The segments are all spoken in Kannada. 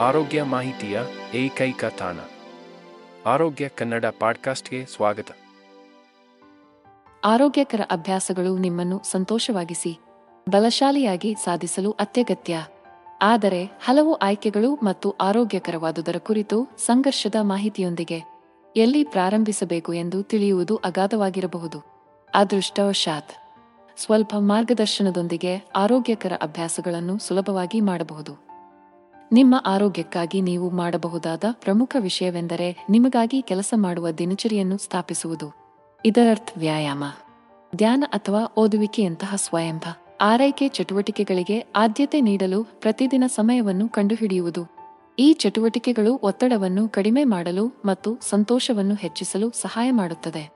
ಆರೋಗ್ಯ ಮಾಹಿತಿಯ ಏಕೈಕ ತಾಣ. ಆರೋಗ್ಯ ಕನ್ನಡ ಪಾಡ್ಕಾಸ್ಟ್ಗೆ ಸ್ವಾಗತ. ಆರೋಗ್ಯಕರ ಅಭ್ಯಾಸಗಳು ನಿಮ್ಮನ್ನು ಸಂತೋಷವಾಗಿಸಿ, ಬಲಶಾಲಿಯಾಗಿ ಸಾಧಿಸಲು ಅತ್ಯಗತ್ಯ. ಆದರೆ, ಹಲವು ಆಯ್ಕೆಗಳು ಮತ್ತು ಆರೋಗ್ಯಕರವಾದುದರ ಕುರಿತು ಸಂಘರ್ಷದ ಮಾಹಿತಿಯೊಂದಿಗೆ ಎಲ್ಲಿ ಪ್ರಾರಂಭಿಸಬೇಕು ಎಂದು ತಿಳಿಯುವುದು ಅಗಾಧವಾಗಿರಬಹುದು. ಅದೃಷ್ಟವಶಾತ್, ಸ್ವಲ್ಪ ಮಾರ್ಗದರ್ಶನದೊಂದಿಗೆ ಆರೋಗ್ಯಕರ ಅಭ್ಯಾಸಗಳನ್ನು ಸುಲಭವಾಗಿ ಮಾಡಬಹುದು. ನಿಮ್ಮ ಆರೋಗ್ಯಕ್ಕಾಗಿ ನೀವು ಮಾಡಬಹುದಾದ ಪ್ರಮುಖ ವಿಷಯವೆಂದರೆ ನಿಮಗಾಗಿ ಕೆಲಸ ಮಾಡುವ ದಿನಚರಿಯನ್ನು ಸ್ಥಾಪಿಸುವುದು. ಇದರರ್ಥ ವ್ಯಾಯಾಮ. ಧ್ಯಾನ ಅಥವಾ ಓದುವಿಕೆಯಂತಹ ಸ್ವಯಂಭ. ಆರೈಕೆ ಚಟುವಟಿಕೆಗಳಿಗೆ ಆದ್ಯತೆ ನೀಡಲು ಪ್ರತಿದಿನ ಸಮಯವನ್ನು ಕಂಡುಹಿಡಿಯುವುದು. ಈ ಚಟುವಟಿಕೆಗಳು ಒತ್ತಡವನ್ನು ಕಡಿಮೆ ಮಾಡಲು ಮತ್ತು ಸಂತೋಷವನ್ನು ಹೆಚ್ಚಿಸಲು ಸಹಾಯ ಮಾಡುತ್ತದೆ.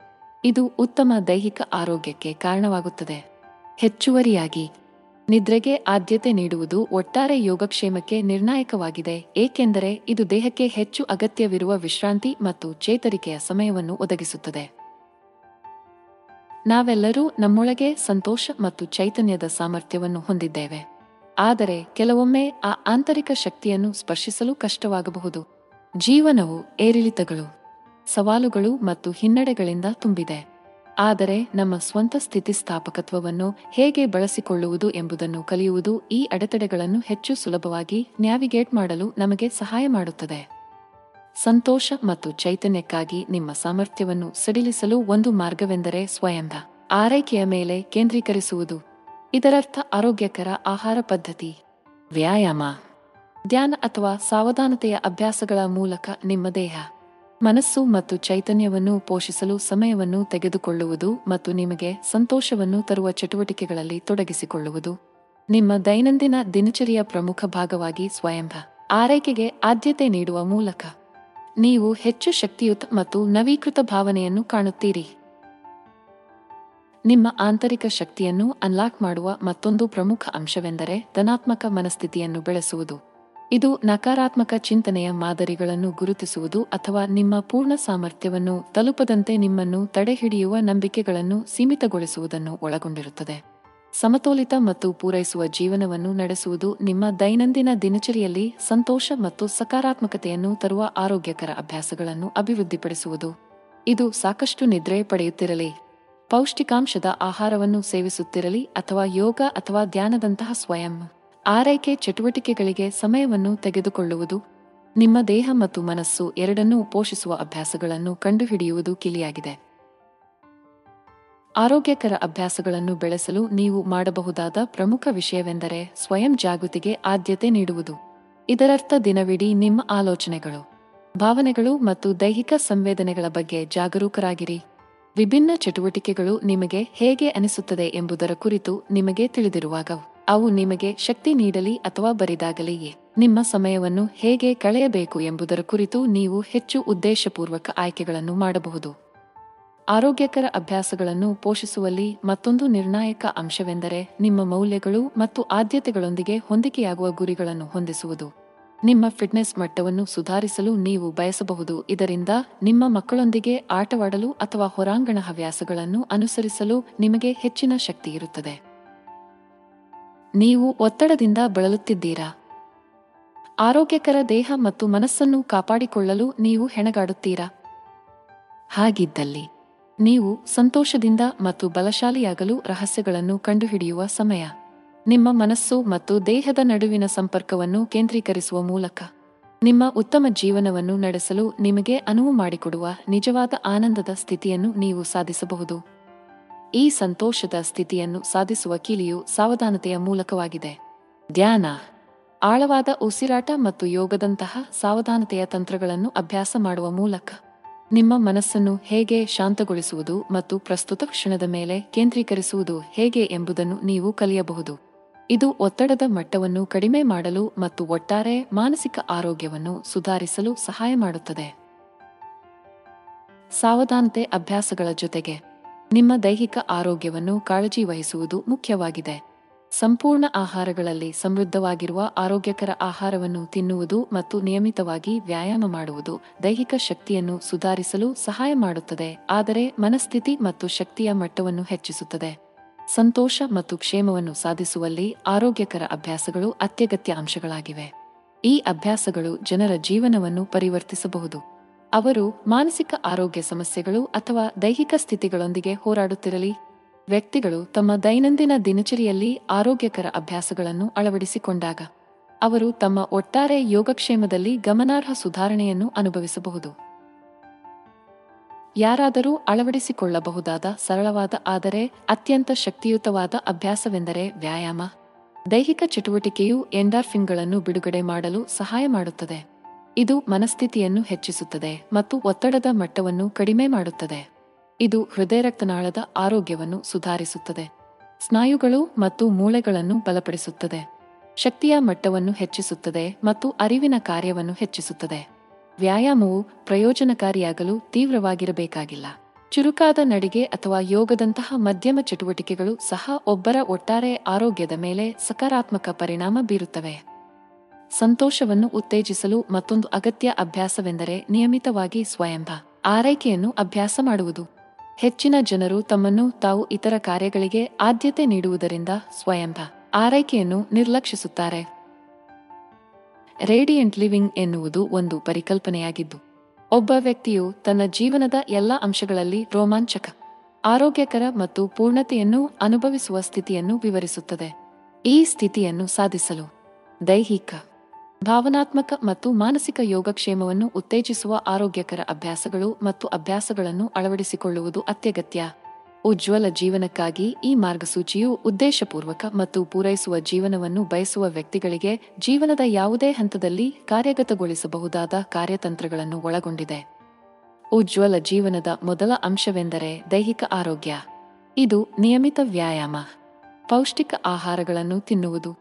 ಇದು ಉತ್ತಮ ದೈಹಿಕ ಆರೋಗ್ಯಕ್ಕೆ ಕಾರಣವಾಗುತ್ತದೆ. ಹೆಚ್ಚುವರಿಯಾಗಿ ನಿದ್ರೆಗೆ ಆದ್ಯತೆ ನೀಡುವುದು ಒಟ್ಟಾರೆ ಯೋಗಕ್ಷೇಮಕ್ಕೆ ನಿರ್ಣಾಯಕವಾಗಿದೆ, ಏಕೆಂದರೆ ಇದು ದೇಹಕ್ಕೆ ಹೆಚ್ಚು ಅಗತ್ಯವಿರುವ ವಿಶ್ರಾಂತಿ ಮತ್ತು ಚೇತರಿಕೆಯ ಸಮಯವನ್ನು ಒದಗಿಸುತ್ತದೆ. ನಾವೆಲ್ಲರೂ ನಮ್ಮೊಳಗೆ ಸಂತೋಷ ಮತ್ತು ಚೈತನ್ಯದ ಸಾಮರ್ಥ್ಯವನ್ನು ಹೊಂದಿದ್ದೇವೆ. ಆದರೆ ಕೆಲವೊಮ್ಮೆ ಆ ಆಂತರಿಕ ಶಕ್ತಿಯನ್ನು ಸ್ಪರ್ಶಿಸಲು ಕಷ್ಟವಾಗಬಹುದು. ಜೀವನವು ಏರಿಳಿತಗಳು, ಸವಾಲುಗಳು ಮತ್ತು ಹಿನ್ನಡೆಗಳಿಂದ ತುಂಬಿದೆ. ಆದರೆ ನಮ್ಮ ಸ್ವಂತ ಸ್ಥಿತಿಸ್ಥಾಪಕತ್ವವನ್ನು ಹೇಗೆ ಬಳಸಿಕೊಳ್ಳುವುದು ಎಂಬುದನ್ನು ಕಲಿಯುವುದು ಈ ಅಡೆತಡೆಗಳನ್ನು ಹೆಚ್ಚು ಸುಲಭವಾಗಿ ನ್ಯಾವಿಗೇಟ್ ಮಾಡಲು ನಮಗೆ ಸಹಾಯ ಮಾಡುತ್ತದೆ. ಸಂತೋಷ ಮತ್ತು ಚೈತನ್ಯಕ್ಕಾಗಿ ನಿಮ್ಮ ಸಾಮರ್ಥ್ಯವನ್ನು ಸಡಿಲಿಸಲು ಒಂದು ಮಾರ್ಗವೆಂದರೆ ಸ್ವಯಂಭ ಆರೈಕೆಯ ಮೇಲೆ ಕೇಂದ್ರೀಕರಿಸುವುದು. ಇದರರ್ಥ ಆರೋಗ್ಯಕರ ಆಹಾರ ಪದ್ಧತಿ. ವ್ಯಾಯಾಮ. ಧ್ಯಾನ ಅಥವಾ ಸಾವಧಾನತೆಯ ಅಭ್ಯಾಸಗಳ ಮೂಲಕ ನಿಮ್ಮ ದೇಹ ಮನಸ್ಸು ಮತ್ತು ಚೈತನ್ಯವನ್ನು ಪೋಷಿಸಲು ಸಮಯವನ್ನು ತೆಗೆದುಕೊಳ್ಳುವುದು ಮತ್ತು ನಿಮಗೆ ಸಂತೋಷವನ್ನು ತರುವ ಚಟುವಟಿಕೆಗಳಲ್ಲಿ ತೊಡಗಿಸಿಕೊಳ್ಳುವುದು. ನಿಮ್ಮ ದೈನಂದಿನ ದಿನಚರಿಯ ಪ್ರಮುಖ ಭಾಗವಾಗಿ ಸ್ವಯಂಭ, ಆರೈಕೆಗೆ ಆದ್ಯತೆ ನೀಡುವ ಮೂಲಕ. ನೀವು ಹೆಚ್ಚು ಶಕ್ತಿಯುತ ಮತ್ತು ನವೀಕೃತ ಭಾವನೆಯನ್ನು ಕಾಣುತ್ತೀರಿ. ನಿಮ್ಮ ಆಂತರಿಕ ಶಕ್ತಿಯನ್ನು ಅನ್ಲಾಕ್ ಮಾಡುವ ಮತ್ತೊಂದು ಪ್ರಮುಖ ಅಂಶವೆಂದರೆ ಧನಾತ್ಮಕ ಮನಸ್ಥಿತಿಯನ್ನು ಬೆಳೆಸುವುದು. ಇದು ನಕಾರಾತ್ಮಕ ಚಿಂತನೆಯ ಮಾದರಿಗಳನ್ನು ಗುರುತಿಸುವುದು ಅಥವಾ ನಿಮ್ಮ ಪೂರ್ಣ ಸಾಮರ್ಥ್ಯವನ್ನು ತಲುಪದಂತೆ ನಿಮ್ಮನ್ನು ತಡೆಹಿಡಿಯುವ ನಂಬಿಕೆಗಳನ್ನು ಸೀಮಿತಗೊಳಿಸುವುದನ್ನು ಒಳಗೊಂಡಿರುತ್ತದೆ. ಸಮತೋಲಿತ ಮತ್ತು ಪೂರೈಸುವ ಜೀವನವನ್ನು ನಡೆಸುವುದು ನಿಮ್ಮ ದೈನಂದಿನ ದಿನಚರಿಯಲ್ಲಿ ಸಂತೋಷ ಮತ್ತು ಸಕಾರಾತ್ಮಕತೆಯನ್ನು ತರುವ ಆರೋಗ್ಯಕರ ಅಭ್ಯಾಸಗಳನ್ನು ಅಭಿವೃದ್ಧಿಪಡಿಸುವುದು. ಇದು ಸಾಕಷ್ಟು ನಿದ್ರೆ ಪಡೆಯುತ್ತಿರಲಿ. ಪೌಷ್ಟಿಕಾಂಶದ ಆಹಾರವನ್ನು ಸೇವಿಸುತ್ತಿರಲಿ ಅಥವಾ ಯೋಗ ಅಥವಾ ಧ್ಯಾನದಂತಹ ಸ್ವಯಂ ಆರೈಕೆ ಚಟುವಟಿಕೆಗಳಿಗೆ ಸಮಯವನ್ನು ತೆಗೆದುಕೊಳ್ಳುವುದು, ನಿಮ್ಮ ದೇಹ ಮತ್ತು ಮನಸ್ಸು ಎರಡನ್ನೂ ಪೋಷಿಸುವ ಅಭ್ಯಾಸಗಳನ್ನು ಕಂಡುಹಿಡಿಯುವುದು ಕಿಲಿಯಾಗಿದೆ. ಆರೋಗ್ಯಕರ ಅಭ್ಯಾಸಗಳನ್ನು ಬೆಳೆಸಲು ನೀವು ಮಾಡಬಹುದಾದ ಪ್ರಮುಖ ವಿಷಯವೆಂದರೆ ಸ್ವಯಂ ಜಾಗೃತಿಗೆ ಆದ್ಯತೆ ನೀಡುವುದು. ಇದರರ್ಥ ದಿನವಿಡೀ ನಿಮ್ಮ ಆಲೋಚನೆಗಳು, ಭಾವನೆಗಳು ಮತ್ತು ದೈಹಿಕ ಸಂವೇದನೆಗಳ ಬಗ್ಗೆ ಜಾಗರೂಕರಾಗಿರಿ. ವಿಭಿನ್ನ ಚಟುವಟಿಕೆಗಳು ನಿಮಗೆ ಹೇಗೆ ಅನಿಸುತ್ತದೆ ಎಂಬುದರ ಕುರಿತು ನಿಮಗೆ ತಿಳಿದಿರುವಾಗ ಅವು ನಿಮಗೆ ಶಕ್ತಿ ನೀಡಲಿ ಅಥವಾ ಬರಿದಾಗಲಿಯೇ? ನಿಮ್ಮ ಸಮಯವನ್ನು ಹೇಗೆ ಕಳೆಯಬೇಕು ಎಂಬುದರ ಕುರಿತು ನೀವು ಹೆಚ್ಚು ಉದ್ದೇಶಪೂರ್ವಕ ಆಯ್ಕೆಗಳನ್ನು ಮಾಡಬಹುದು. ಆರೋಗ್ಯಕರ ಅಭ್ಯಾಸಗಳನ್ನು ಪೋಷಿಸುವಲ್ಲಿ ಮತ್ತೊಂದು ನಿರ್ಣಾಯಕ ಅಂಶವೆಂದರೆ ನಿಮ್ಮ ಮೌಲ್ಯಗಳು ಮತ್ತು ಆದ್ಯತೆಗಳೊಂದಿಗೆ ಹೊಂದಿಕೆಯಾಗುವ ಗುರಿಗಳನ್ನು ಹೊಂದಿಸುವುದು. ನಿಮ್ಮ ಫಿಟ್ನೆಸ್ ಮಟ್ಟವನ್ನು ಸುಧಾರಿಸಲು ನೀವು ಬಯಸಬಹುದು, ಇದರಿಂದ ನಿಮ್ಮ ಮಕ್ಕಳೊಂದಿಗೆ ಆಟವಾಡಲು ಅಥವಾ ಹೊರಾಂಗಣ ಹವ್ಯಾಸಗಳನ್ನು ಅನುಸರಿಸಲು ನಿಮಗೆ ಹೆಚ್ಚಿನ ಶಕ್ತಿ ಇರುತ್ತದೆ. ನೀವು ಒತ್ತಡದಿಂದ ಬಳಲುತ್ತಿದ್ದೀರಾ? ಆರೋಗ್ಯಕರ ದೇಹ ಮತ್ತು ಮನಸ್ಸನ್ನು ಕಾಪಾಡಿಕೊಳ್ಳಲು ನೀವು ಹೆಣಗಾಡುತ್ತೀರಾ? ಹಾಗಿದ್ದಲ್ಲಿ, ನೀವು ಸಂತೋಷದಿಂದ ಮತ್ತು ಬಲಶಾಲಿಯಾಗಲು ರಹಸ್ಯಗಳನ್ನು ಕಂಡುಹಿಡಿಯುವ ಸಮಯ, ನಿಮ್ಮ ಮನಸ್ಸು ಮತ್ತು ದೇಹದ ನಡುವಿನ ಸಂಪರ್ಕವನ್ನು ಕೇಂದ್ರೀಕರಿಸುವ ಮೂಲಕ, ನಿಮ್ಮ ಉತ್ತಮ ಜೀವನವನ್ನು ನಡೆಸಲು ನಿಮಗೆ ಅನುವು ಮಾಡಿಕೊಡುವ ನಿಜವಾದ ಆನಂದದ ಸ್ಥಿತಿಯನ್ನು ನೀವು ಸಾಧಿಸಬಹುದು. ಈ ಸಂತೋಷದ ಸ್ಥಿತಿಯನ್ನು ಸಾಧಿಸುವ ಕೀಲಿಯು ಸಾವಧಾನತೆಯ ಮೂಲಕವಾಗಿದೆ. ಧ್ಯಾನ. ಆಳವಾದ ಉಸಿರಾಟ ಮತ್ತು ಯೋಗದಂತಹ ಸಾವಧಾನತೆಯ ತಂತ್ರಗಳನ್ನು ಅಭ್ಯಾಸ ಮಾಡುವ ಮೂಲಕ ನಿಮ್ಮ ಮನಸ್ಸನ್ನು ಹೇಗೆ ಶಾಂತಗೊಳಿಸುವುದು ಮತ್ತು ಪ್ರಸ್ತುತ ಕ್ಷಣದ ಮೇಲೆ ಕೇಂದ್ರೀಕರಿಸುವುದು ಹೇಗೆ ಎಂಬುದನ್ನು ನೀವು ಕಲಿಯಬಹುದು. ಇದು ಒತ್ತಡದ ಮಟ್ಟವನ್ನು ಕಡಿಮೆ ಮಾಡಲು ಮತ್ತು ಒಟ್ಟಾರೆ ಮಾನಸಿಕ ಆರೋಗ್ಯವನ್ನು ಸುಧಾರಿಸಲು ಸಹಾಯ ಮಾಡುತ್ತದೆ. ಸಾವಧಾನತೆ ಅಭ್ಯಾಸಗಳ ಜೊತೆಗೆ ನಿಮ್ಮ ದೈಹಿಕ ಆರೋಗ್ಯವನ್ನು ಕಾಳಜಿ ವಹಿಸುವುದು ಮುಖ್ಯವಾಗಿದೆ. ಸಂಪೂರ್ಣ ಆಹಾರಗಳಲ್ಲಿ ಸಮೃದ್ಧವಾಗಿರುವ ಆರೋಗ್ಯಕರ ಆಹಾರವನ್ನು ತಿನ್ನುವುದು ಮತ್ತು ನಿಯಮಿತವಾಗಿ ವ್ಯಾಯಾಮ ಮಾಡುವುದು ದೈಹಿಕ ಶಕ್ತಿಯನ್ನು ಸುಧಾರಿಸಲು ಸಹಾಯ ಮಾಡುತ್ತದೆ, ಆದರೆ ಮನಸ್ಥಿತಿ ಮತ್ತು ಶಕ್ತಿಯ ಮಟ್ಟವನ್ನು ಹೆಚ್ಚಿಸುತ್ತದೆ. ಸಂತೋಷ ಮತ್ತು ಕ್ಷೇಮವನ್ನು ಸಾಧಿಸುವಲ್ಲಿ ಆರೋಗ್ಯಕರ ಅಭ್ಯಾಸಗಳು ಅತ್ಯಗತ್ಯ ಅಂಶಗಳಾಗಿವೆ. ಈ ಅಭ್ಯಾಸಗಳು ಜನರ ಜೀವನವನ್ನು ಪರಿವರ್ತಿಸಬಹುದು. ಅವರು ಮಾನಸಿಕ ಆರೋಗ್ಯ ಸಮಸ್ಯೆಗಳು ಅಥವಾ ದೈಹಿಕ ಸ್ಥಿತಿಗಳೊಂದಿಗೆ ಹೋರಾಡುತ್ತಿರಲಿ. ವ್ಯಕ್ತಿಗಳು ತಮ್ಮ ದೈನಂದಿನ ದಿನಚರಿಯಲ್ಲಿ ಆರೋಗ್ಯಕರ ಅಭ್ಯಾಸಗಳನ್ನು ಅಳವಡಿಸಿಕೊಂಡಾಗ ಅವರು ತಮ್ಮ ಒಟ್ಟಾರೆ ಯೋಗಕ್ಷೇಮದಲ್ಲಿ ಗಮನಾರ್ಹ ಸುಧಾರಣೆಯನ್ನು ಅನುಭವಿಸಬಹುದು. ಯಾರಾದರೂ ಅಳವಡಿಸಿಕೊಳ್ಳಬಹುದಾದ ಸರಳವಾದ ಆದರೆ ಅತ್ಯಂತ ಶಕ್ತಿಯುತವಾದ ಅಭ್ಯಾಸವೆಂದರೆ ವ್ಯಾಯಾಮ. ದೈಹಿಕ ಚಟುವಟಿಕೆಯು ಎಂಡಾರ್ಫಿನ್ಗಳನ್ನು ಬಿಡುಗಡೆ ಮಾಡಲು ಸಹಾಯ ಮಾಡುತ್ತದೆ. ಇದು ಮನಸ್ಥಿತಿಯನ್ನು ಹೆಚ್ಚಿಸುತ್ತದೆ ಮತ್ತು ಒತ್ತಡದ ಮಟ್ಟವನ್ನು ಕಡಿಮೆ ಮಾಡುತ್ತದೆ. ಇದು ಹೃದಯ ರಕ್ತನಾಳದ ಆರೋಗ್ಯವನ್ನು ಸುಧಾರಿಸುತ್ತದೆ. ಸ್ನಾಯುಗಳು ಮತ್ತು ಮೂಳೆಗಳನ್ನು ಬಲಪಡಿಸುತ್ತದೆ. ಶಕ್ತಿಯ ಮಟ್ಟವನ್ನು ಹೆಚ್ಚಿಸುತ್ತದೆ ಮತ್ತು ಅರಿವಿನ ಕಾರ್ಯವನ್ನು ಹೆಚ್ಚಿಸುತ್ತದೆ. ವ್ಯಾಯಾಮವು ಪ್ರಯೋಜನಕಾರಿಯಾಗಲು ತೀವ್ರವಾಗಿರಬೇಕಾಗಿಲ್ಲ. ಚುರುಕಾದ ನಡಿಗೆ ಅಥವಾ ಯೋಗದಂತಹ ಮಧ್ಯಮ ಚಟುವಟಿಕೆಗಳು ಸಹ ಒಬ್ಬರ ಒಟ್ಟಾರೆ ಆರೋಗ್ಯದ ಮೇಲೆ ಸಕಾರಾತ್ಮಕ ಪರಿಣಾಮ ಬೀರುತ್ತವೆ. ಸಂತೋಷವನ್ನು ಉತ್ತೇಜಿಸಲು ಮತ್ತೊಂದು ಅಗತ್ಯ ಅಭ್ಯಾಸವೆಂದರೆ ನಿಯಮಿತವಾಗಿ ಸ್ವಯಂಭ, ಆರೈಕೆಯನ್ನು ಅಭ್ಯಾಸ ಮಾಡುವುದು. ಹೆಚ್ಚಿನ ಜನರು ತಮ್ಮನ್ನು ತಾವು ಇತರ ಕಾರ್ಯಗಳಿಗೆ ಆದ್ಯತೆ ನೀಡುವುದರಿಂದ ಸ್ವಯಂಭ, ಆರೈಕೆಯನ್ನು ನಿರ್ಲಕ್ಷಿಸುತ್ತಾರೆ. ರೇಡಿಯಂಟ್ ಲಿವಿಂಗ್ ಎನ್ನುವುದು ಒಂದು ಪರಿಕಲ್ಪನೆಯಾಗಿದ್ದು, ಒಬ್ಬ ವ್ಯಕ್ತಿಯು ತನ್ನ ಜೀವನದ ಎಲ್ಲ ಅಂಶಗಳಲ್ಲಿ ರೋಮಾಂಚಕ, ಆರೋಗ್ಯಕರ ಮತ್ತು ಪೂರ್ಣತೆಯನ್ನು ಅನುಭವಿಸುವ ಸ್ಥಿತಿಯನ್ನು ವಿವರಿಸುತ್ತದೆ. ಈ ಸ್ಥಿತಿಯನ್ನು ಸಾಧಿಸಲು ದೈಹಿಕ ಭಾವನಾತ್ಮಕ ಮತ್ತು ಮಾನಸಿಕ ಯೋಗಕ್ಷೇಮವನ್ನು ಉತ್ತೇಜಿಸುವ ಆರೋಗ್ಯಕರ ಅಭ್ಯಾಸಗಳು ಮತ್ತು ಅಭ್ಯಾಸಗಳನ್ನು ಅಳವಡಿಸಿಕೊಳ್ಳುವುದು ಅತ್ಯಗತ್ಯ. ಉಜ್ವಲ ಜೀವನಕ್ಕಾಗಿ ಈ ಮಾರ್ಗಸೂಚಿಯು ಉದ್ದೇಶಪೂರ್ವಕ ಮತ್ತು ಪೂರೈಸುವ ಜೀವನವನ್ನು ಬಯಸುವ ವ್ಯಕ್ತಿಗಳಿಗೆ ಜೀವನದ ಯಾವುದೇ ಹಂತದಲ್ಲಿ ಕಾರ್ಯಗತಗೊಳಿಸಬಹುದಾದ ಕಾರ್ಯತಂತ್ರಗಳನ್ನು ಒಳಗೊಂಡಿದೆ. ಉಜ್ವಲ ಜೀವನದ ಮೊದಲ ಅಂಶವೆಂದರೆ ದೈಹಿಕ ಆರೋಗ್ಯ. ಇದು ನಿಯಮಿತ ವ್ಯಾಯಾಮ. ಪೌಷ್ಟಿಕ ಆಹಾರಗಳನ್ನು ತಿನ್ನುವುದು.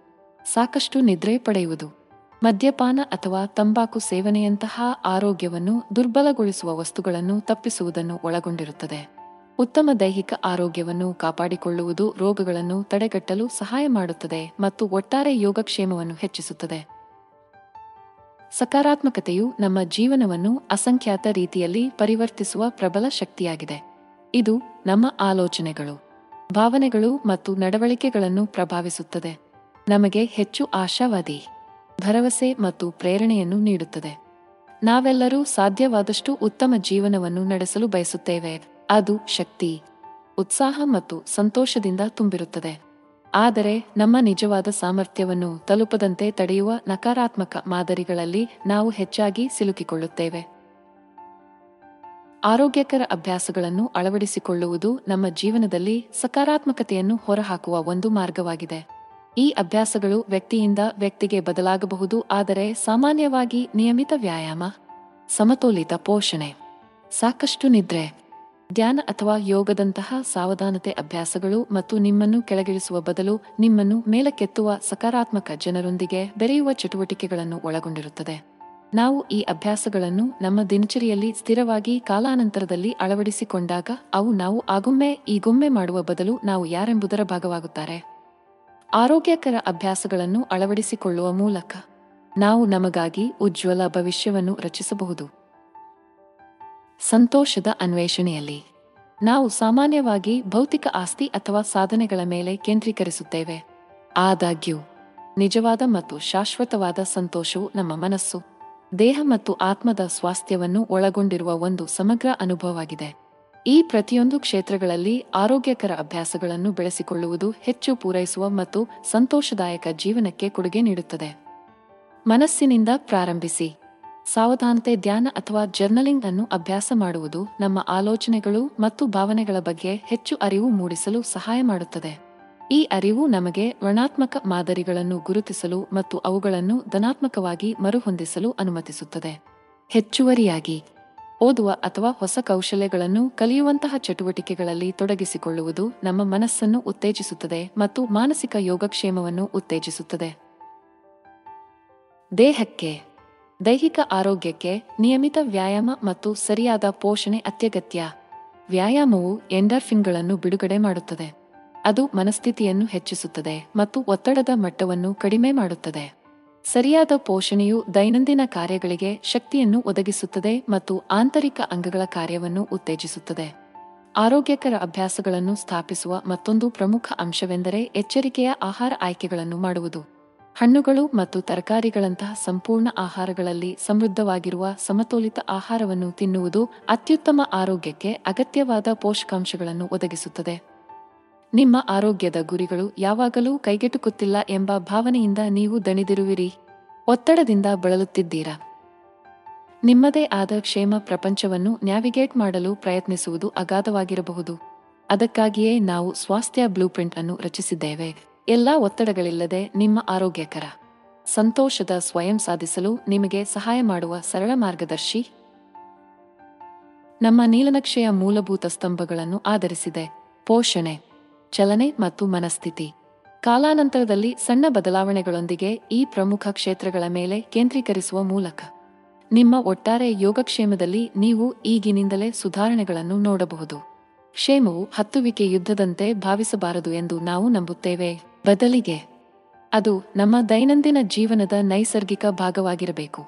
ಸಾಕಷ್ಟು ನಿದ್ರೆ ಪಡೆಯುವುದು. ಮದ್ಯಪಾನ ಅಥವಾ ತಂಬಾಕು ಸೇವನೆಯಂತಹ ಆರೋಗ್ಯವನ್ನು ದುರ್ಬಲಗೊಳಿಸುವ ವಸ್ತುಗಳನ್ನು ತಪ್ಪಿಸುವುದನ್ನು ಒಳಗೊಂಡಿರುತ್ತದೆ. ಉತ್ತಮ ದೈಹಿಕ ಆರೋಗ್ಯವನ್ನು ಕಾಪಾಡಿಕೊಳ್ಳುವುದು ರೋಗಗಳನ್ನು ತಡೆಗಟ್ಟಲು ಸಹಾಯ ಮಾಡುತ್ತದೆ ಮತ್ತು ಒಟ್ಟಾರೆ ಯೋಗಕ್ಷೇಮವನ್ನು ಹೆಚ್ಚಿಸುತ್ತದೆ. ಸಕಾರಾತ್ಮಕತೆಯು ನಮ್ಮ ಜೀವನವನ್ನು ಅಸಂಖ್ಯಾತ ರೀತಿಯಲ್ಲಿ ಪರಿವರ್ತಿಸುವ ಪ್ರಬಲ ಶಕ್ತಿಯಾಗಿದೆ. ಇದು ನಮ್ಮ ಆಲೋಚನೆಗಳು, ಭಾವನೆಗಳು ಮತ್ತು ನಡವಳಿಕೆಗಳನ್ನು ಪ್ರಭಾವಿಸುತ್ತದೆ. ನಮಗೆ ಹೆಚ್ಚು ಆಶಾವಾದಿ. ಭರವಸೆ ಮತ್ತು ಪ್ರೇರಣೆಯನ್ನು ನೀಡುತ್ತದೆ. ನಾವೆಲ್ಲರೂ ಸಾಧ್ಯವಾದಷ್ಟು ಉತ್ತಮ ಜೀವನವನ್ನು ನಡೆಸಲು ಬಯಸುತ್ತೇವೆ. ಅದು ಶಕ್ತಿ, ಉತ್ಸಾಹ ಮತ್ತು ಸಂತೋಷದಿಂದ ತುಂಬಿರುತ್ತದೆ. ಆದರೆ ನಮ್ಮ ನಿಜವಾದ ಸಾಮರ್ಥ್ಯವನ್ನು ತಲುಪದಂತೆ ತಡೆಯುವ ನಕಾರಾತ್ಮಕ ಮಾದರಿಗಳಲ್ಲಿ ನಾವು ಹೆಚ್ಚಾಗಿ ಸಿಲುಕಿಕೊಳ್ಳುತ್ತೇವೆ. ಆರೋಗ್ಯಕರ ಅಭ್ಯಾಸಗಳನ್ನು ಅಳವಡಿಸಿಕೊಳ್ಳುವುದು ನಮ್ಮ ಜೀವನದಲ್ಲಿ ಸಕಾರಾತ್ಮಕತೆಯನ್ನು ಹೊರಹಾಕುವ ಒಂದು ಮಾರ್ಗವಾಗಿದೆ. ಈ ಅಭ್ಯಾಸಗಳು ವ್ಯಕ್ತಿಯಿಂದ ವ್ಯಕ್ತಿಗೆ ಬದಲಾಗಬಹುದು, ಆದರೆ ಸಾಮಾನ್ಯವಾಗಿ ನಿಯಮಿತ ವ್ಯಾಯಾಮ, ಸಮತೋಲಿತ ಪೋಷಣೆ, ಸಾಕಷ್ಟು ನಿದ್ರೆ, ಧ್ಯಾನ ಅಥವಾ ಯೋಗದಂತಹ ಸಾವಧಾನತೆ ಅಭ್ಯಾಸಗಳು ಮತ್ತು ನಿಮ್ಮನ್ನು ಕೆಳಗಿಳಿಸುವ ಬದಲು ನಿಮ್ಮನ್ನು ಮೇಲಕ್ಕೆತ್ತುವ ಸಕಾರಾತ್ಮಕ ಜನರೊಂದಿಗೆ ಬೆರೆಯುವ ಚಟುವಟಿಕೆಗಳನ್ನು ಒಳಗೊಂಡಿರುತ್ತದೆ. ನಾವು ಈ ಅಭ್ಯಾಸಗಳನ್ನು ನಮ್ಮ ದಿನಚರಿಯಲ್ಲಿ ಸ್ಥಿರವಾಗಿ ಕಾಲಾನಂತರದಲ್ಲಿ ಅಳವಡಿಸಿಕೊಂಡಾಗ ಅವು ನಾವು ಆಗೊಮ್ಮೆ ಈಗೊಮ್ಮೆ ಮಾಡುವ ಬದಲು ನಾವು ಯಾರೆಂಬುದರ ಭಾಗವಾಗುತ್ತಾರೆ. ಆರೋಗ್ಯಕರ ಅಭ್ಯಾಸಗಳನ್ನು ಅಳವಡಿಸಿಕೊಳ್ಳುವ ಮೂಲಕ ನಾವು ನಮಗಾಗಿ ಉಜ್ವಲ ಭವಿಷ್ಯವನ್ನು ರಚಿಸಬಹುದು. ಸಂತೋಷದ ಅನ್ವೇಷಣೆಯಲ್ಲಿ ನಾವು ಸಾಮಾನ್ಯವಾಗಿ ಭೌತಿಕ ಆಸ್ತಿ ಅಥವಾ ಸಾಧನೆಗಳ ಮೇಲೆ ಕೇಂದ್ರೀಕರಿಸುತ್ತೇವೆ. ಆದಾಗ್ಯೂ, ನಿಜವಾದ ಮತ್ತು ಶಾಶ್ವತವಾದ ಸಂತೋಷವು ನಮ್ಮ ಮನಸ್ಸು, ದೇಹ ಮತ್ತು ಆತ್ಮದ ಸ್ವಾಸ್ಥ್ಯವನ್ನು ಒಳಗೊಂಡಿರುವ ಒಂದು ಸಮಗ್ರ ಅನುಭವವಾಗಿದೆ. ಈ ಪ್ರತಿಯೊಂದು ಕ್ಷೇತ್ರಗಳಲ್ಲಿ ಆರೋಗ್ಯಕರ ಅಭ್ಯಾಸಗಳನ್ನು ಬೆಳೆಸಿಕೊಳ್ಳುವುದು ಹೆಚ್ಚು ಪೂರೈಸುವ ಮತ್ತು ಸಂತೋಷದಾಯಕ ಜೀವನಕ್ಕೆ ಕೊಡುಗೆ ನೀಡುತ್ತದೆ. ಮನಸ್ಸಿನಿಂದ ಪ್ರಾರಂಭಿಸಿ. ಸಾವಧಾನತೆ, ಧ್ಯಾನ ಅಥವಾ ಜರ್ನಲಿಂಗ್ ಅನ್ನು ಅಭ್ಯಾಸ ಮಾಡುವುದು ನಮ್ಮ ಆಲೋಚನೆಗಳು ಮತ್ತು ಭಾವನೆಗಳ ಬಗ್ಗೆ ಹೆಚ್ಚು ಅರಿವು ಮೂಡಿಸಲು ಸಹಾಯ ಮಾಡುತ್ತದೆ. ಈ ಅರಿವು ನಮಗೆ ಋಣಾತ್ಮಕ ಮಾದರಿಗಳನ್ನು ಗುರುತಿಸಲು ಮತ್ತು ಅವುಗಳನ್ನು ಧನಾತ್ಮಕವಾಗಿ ಮರುಹೊಂದಿಸಲು ಅನುಮತಿಸುತ್ತದೆ. ಹೆಚ್ಚುವರಿಯಾಗಿ. ಓದುವ ಅಥವಾ ಹೊಸ ಕೌಶಲ್ಯಗಳನ್ನು ಕಲಿಯುವಂತಹ ಚಟುವಟಿಕೆಗಳಲ್ಲಿ ತೊಡಗಿಸಿಕೊಳ್ಳುವುದು ನಮ್ಮ ಮನಸ್ಸನ್ನು ಉತ್ತೇಜಿಸುತ್ತದೆ ಮತ್ತು ಮಾನಸಿಕ ಯೋಗಕ್ಷೇಮವನ್ನು ಉತ್ತೇಜಿಸುತ್ತದೆ. ದೇಹಕ್ಕೆ, ದೈಹಿಕ ಆರೋಗ್ಯಕ್ಕೆ ನಿಯಮಿತ ವ್ಯಾಯಾಮ ಮತ್ತು ಸರಿಯಾದ ಪೋಷಣೆ ಅತ್ಯಗತ್ಯ. ವ್ಯಾಯಾಮವು ಎಂಡರ್ಫಿನ್ಗಳನ್ನು ಬಿಡುಗಡೆ ಮಾಡುತ್ತದೆ. ಅದು ಮನಸ್ಥಿತಿಯನ್ನು ಹೆಚ್ಚಿಸುತ್ತದೆ ಮತ್ತು ಒತ್ತಡದ ಮಟ್ಟವನ್ನು ಕಡಿಮೆ ಮಾಡುತ್ತದೆ. ಸರಿಯಾದ ಪೋಷಣೆಯು ದೈನಂದಿನ ಕಾರ್ಯಗಳಿಗೆ ಶಕ್ತಿಯನ್ನು ಒದಗಿಸುತ್ತದೆ ಮತ್ತು ಆಂತರಿಕ ಅಂಗಗಳ ಕಾರ್ಯವನ್ನು ಉತ್ತೇಜಿಸುತ್ತದೆ. ಆರೋಗ್ಯಕರ ಅಭ್ಯಾಸಗಳನ್ನು ಸ್ಥಾಪಿಸುವ ಮತ್ತೊಂದು ಪ್ರಮುಖ ಅಂಶವೆಂದರೆ ಎಚ್ಚರಿಕೆಯ ಆಹಾರ ಆಯ್ಕೆಗಳನ್ನು ಮಾಡುವುದು. ಹಣ್ಣುಗಳು ಮತ್ತು ತರಕಾರಿಗಳಂತಹ ಸಂಪೂರ್ಣ ಆಹಾರಗಳಲ್ಲಿ ಸಮೃದ್ಧವಾಗಿರುವ ಸಮತೋಲಿತ ಆಹಾರವನ್ನು ತಿನ್ನುವುದು ಅತ್ಯುತ್ತಮ ಆರೋಗ್ಯಕ್ಕೆ ಅಗತ್ಯವಾದ ಪೋಷಕಾಂಶಗಳನ್ನು ಒದಗಿಸುತ್ತದೆ. ನಿಮ್ಮ ಆರೋಗ್ಯದ ಗುರಿಗಳು ಯಾವಾಗಲೂ ಕೈಗೆಟುಕುತ್ತಿಲ್ಲ ಎಂಬ ಭಾವನೆಯಿಂದ ನೀವು ದಣಿದಿರುವಿರಿ. ಒತ್ತಡದಿಂದ ಬಳಲುತ್ತಿದ್ದೀರಾ? ನಿಮ್ಮದೇ ಆದ ಕ್ಷೇಮ ಪ್ರಪಂಚವನ್ನು ನ್ಯಾವಿಗೇಟ್ ಮಾಡಲು ಪ್ರಯತ್ನಿಸುವುದು ಅಗಾಧವಾಗಿರಬಹುದು. ಅದಕ್ಕಾಗಿಯೇ ನಾವು ಸ್ವಾಸ್ಥ್ಯ ಬ್ಲೂಪ್ರಿಂಟ್ ಅನ್ನು ರಚಿಸಿದ್ದೇವೆ. ಎಲ್ಲಾ ಒತ್ತಡಗಳಿಲ್ಲದೆ ನಿಮ್ಮ ಆರೋಗ್ಯಕರ, ಸಂತೋಷದ ಸ್ವಯಂ ಸಾಧಿಸಲು ನಿಮಗೆ ಸಹಾಯ ಮಾಡುವ ಸರಳ ಮಾರ್ಗದರ್ಶಿ. ನಮ್ಮ ನೀಲನಕ್ಷೆಯ ಮೂಲಭೂತ ಸ್ತಂಭಗಳನ್ನು ಆಧರಿಸಿದೆ. ಪೋಷಣೆ. ಚಲನೆ ಮತ್ತು ಮನಸ್ಥಿತಿ. ಕಾಲಾನಂತರದಲ್ಲಿ ಸಣ್ಣ ಬದಲಾವಣೆಗಳೊಂದಿಗೆ ಈ ಪ್ರಮುಖ ಕ್ಷೇತ್ರಗಳ ಮೇಲೆ ಕೇಂದ್ರೀಕರಿಸುವ ಮೂಲಕ. ನಿಮ್ಮ ಒಟ್ಟಾರೆ ಯೋಗಕ್ಷೇಮದಲ್ಲಿ ನೀವು ಈಗಿನಿಂದಲೇ ಸುಧಾರಣೆಗಳನ್ನು ನೋಡಬಹುದು. ಕ್ಷೇಮವು ಹತ್ತುವಿಕೆ ಯುದ್ಧದಂತೆ ಭಾವಿಸಬಾರದು ಎಂದು ನಾವು ನಂಬುತ್ತೇವೆ. ಬದಲಿಗೆ. ಅದು ನಮ್ಮ ದೈನಂದಿನ ಜೀವನದ ನೈಸರ್ಗಿಕ ಭಾಗವಾಗಿರಬೇಕು.